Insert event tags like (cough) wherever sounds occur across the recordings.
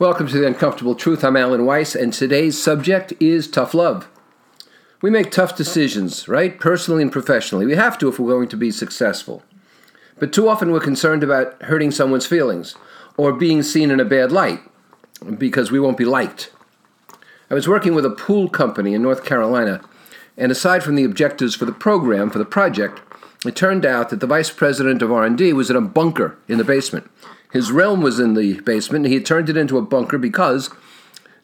Welcome to the Uncomfortable Truth. I'm Alan Weiss, and today's subject is tough love. We make tough decisions, right? Personally and professionally. We have to if we're going to be successful. But too often we're concerned about hurting someone's feelings or being seen in a bad light because we won't be liked. I was working with a pool company in North Carolina, and aside from the objectives for the program, for the project, it turned out that the vice president of R&D was in a bunker in the basement. His realm was in the basement, and he had turned it into a bunker because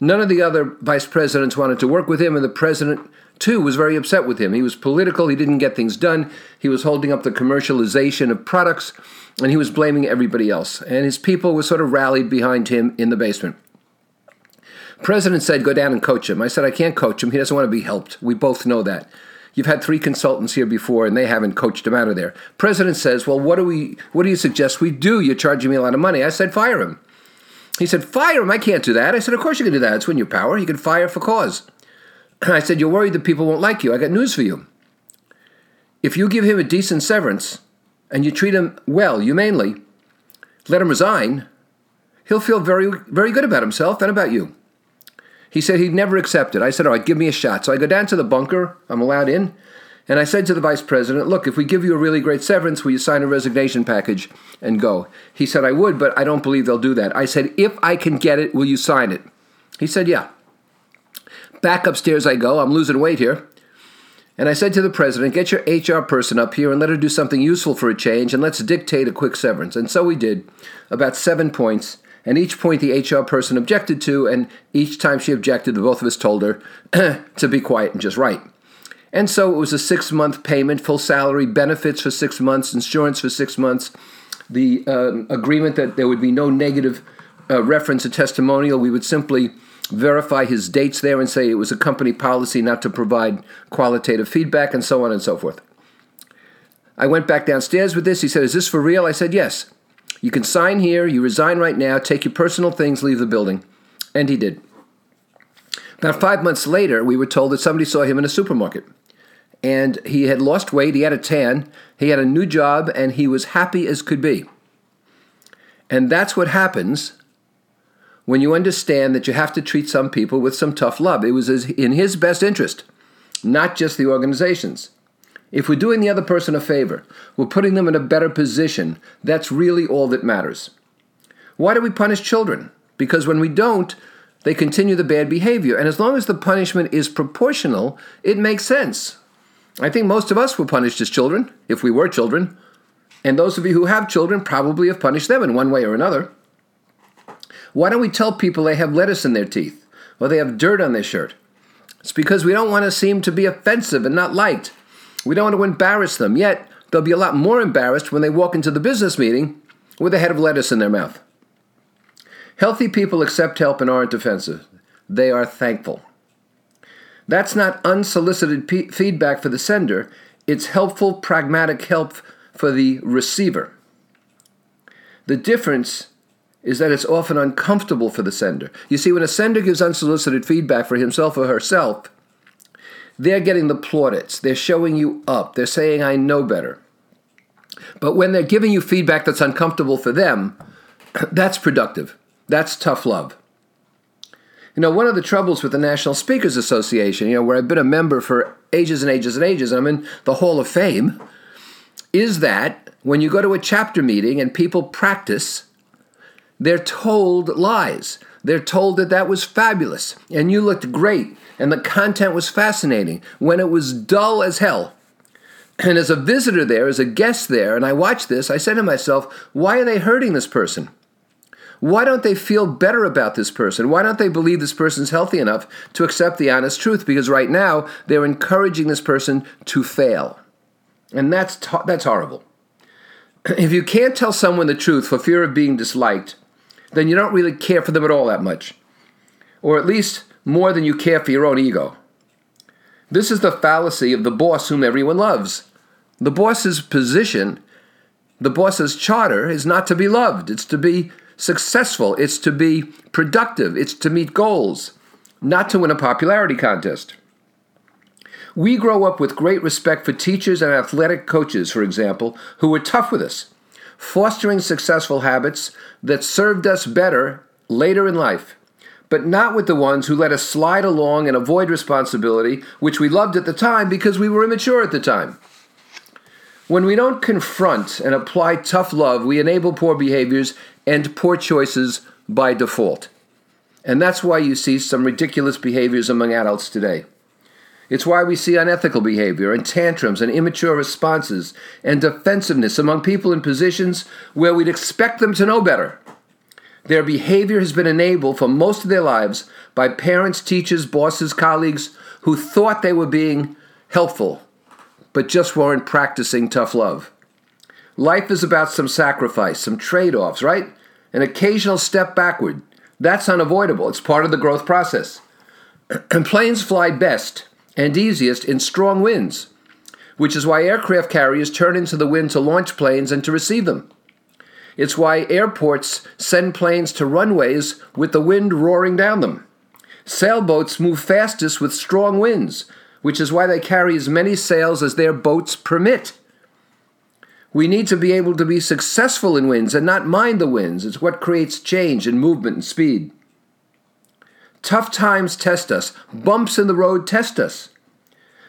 none of the other vice presidents wanted to work with him, and the president, too, was very upset with him. He was political, he didn't get things done, he was holding up the commercialization of products, and he was blaming everybody else. And his people were sort of rallied behind him in the basement. President said, Go down and coach him. I said, I can't coach him. He doesn't want to be helped. We both know that. You've had three consultants here before, and they haven't coached him out of there. President says, "Well, what do we? What do you suggest we do? You're charging me a lot of money." I said, "Fire him." He said, "Fire him? I can't do that." I said, "Of course you can do that. It's when your power. You can fire for cause." (clears throat) I said, "You're worried that people won't like you. I got news for you. If you give him a decent severance and you treat him well, humanely, let him resign, he'll feel very, very good about himself and about you." He said he'd never accept it. I said, All right, give me a shot. So I go down to the bunker. I'm allowed in. And I said to the vice president, Look, if we give you a really great severance, will you sign a resignation package and go? He said, I would, but I don't believe they'll do that. I said, If I can get it, will you sign it? He said, Yeah. Back upstairs I go. I'm losing weight here. And I said to the president, Get your HR person up here and let her do something useful for a change, and let's dictate a quick severance. And so we did, about seven points. And each point the HR person objected to, and each time she objected, the both of us told her (clears throat) to be quiet and just write. And so it was a six month payment, full salary, benefits for six months, insurance for six months, the uh, agreement that there would be no negative uh, reference or testimonial. We would simply verify his dates there and say it was a company policy not to provide qualitative feedback, and so on and so forth. I went back downstairs with this. He said, Is this for real? I said, Yes. You can sign here, you resign right now, take your personal things, leave the building. And he did. About five months later, we were told that somebody saw him in a supermarket. And he had lost weight, he had a tan, he had a new job, and he was happy as could be. And that's what happens when you understand that you have to treat some people with some tough love. It was in his best interest, not just the organization's. If we're doing the other person a favor, we're putting them in a better position, that's really all that matters. Why do we punish children? Because when we don't, they continue the bad behavior. And as long as the punishment is proportional, it makes sense. I think most of us were punished as children, if we were children. And those of you who have children probably have punished them in one way or another. Why don't we tell people they have lettuce in their teeth or they have dirt on their shirt? It's because we don't want to seem to be offensive and not liked. We don't want to embarrass them, yet they'll be a lot more embarrassed when they walk into the business meeting with a head of lettuce in their mouth. Healthy people accept help and aren't defensive. They are thankful. That's not unsolicited p- feedback for the sender, it's helpful, pragmatic help for the receiver. The difference is that it's often uncomfortable for the sender. You see, when a sender gives unsolicited feedback for himself or herself, they're getting the plaudits. They're showing you up. They're saying, I know better. But when they're giving you feedback that's uncomfortable for them, (clears throat) that's productive. That's tough love. You know, one of the troubles with the National Speakers Association, you know, where I've been a member for ages and ages and ages, I'm in the Hall of Fame, is that when you go to a chapter meeting and people practice, they're told lies. They're told that that was fabulous and you looked great and the content was fascinating when it was dull as hell. And as a visitor there, as a guest there, and I watched this, I said to myself, why are they hurting this person? Why don't they feel better about this person? Why don't they believe this person's healthy enough to accept the honest truth? Because right now they're encouraging this person to fail. And that's, that's horrible. (clears throat) If you can't tell someone the truth for fear of being disliked, then you don't really care for them at all that much. Or at least more than you care for your own ego. This is the fallacy of the boss whom everyone loves. The boss's position, the boss's charter is not to be loved, it's to be successful, it's to be productive, it's to meet goals, not to win a popularity contest. We grow up with great respect for teachers and athletic coaches, for example, who were tough with us, fostering successful habits that served us better later in life, but not with the ones who let us slide along and avoid responsibility, which we loved at the time because we were immature at the time. When we don't confront and apply tough love, we enable poor behaviors and poor choices by default. And that's why you see some ridiculous behaviors among adults today. It's why we see unethical behavior and tantrums and immature responses and defensiveness among people in positions where we'd expect them to know better. Their behavior has been enabled for most of their lives by parents, teachers, bosses, colleagues who thought they were being helpful but just weren't practicing tough love. Life is about some sacrifice, some trade offs, right? An occasional step backward. That's unavoidable. It's part of the growth process. and (clears throat) planes fly best and easiest in strong winds, which is why aircraft carriers turn into the wind to launch planes and to receive them. It's why airports send planes to runways with the wind roaring down them. Sailboats move fastest with strong winds, which is why they carry as many sails as their boats permit. We need to be able to be successful in winds and not mind the winds. It's what creates change and movement and speed. Tough times test us, bumps in the road test us.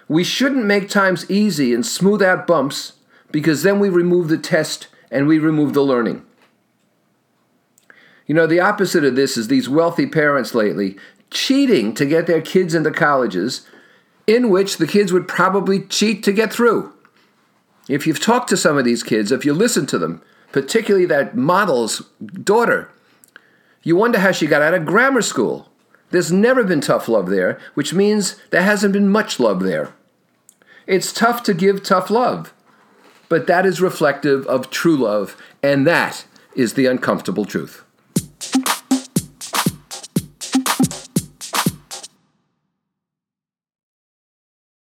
We shouldn't make times easy and smooth out bumps because then we remove the test and we remove the learning. You know, the opposite of this is these wealthy parents lately cheating to get their kids into colleges in which the kids would probably cheat to get through. If you've talked to some of these kids, if you listen to them, particularly that model's daughter, you wonder how she got out of grammar school. There's never been tough love there, which means there hasn't been much love there. It's tough to give tough love, but that is reflective of true love, and that is the uncomfortable truth.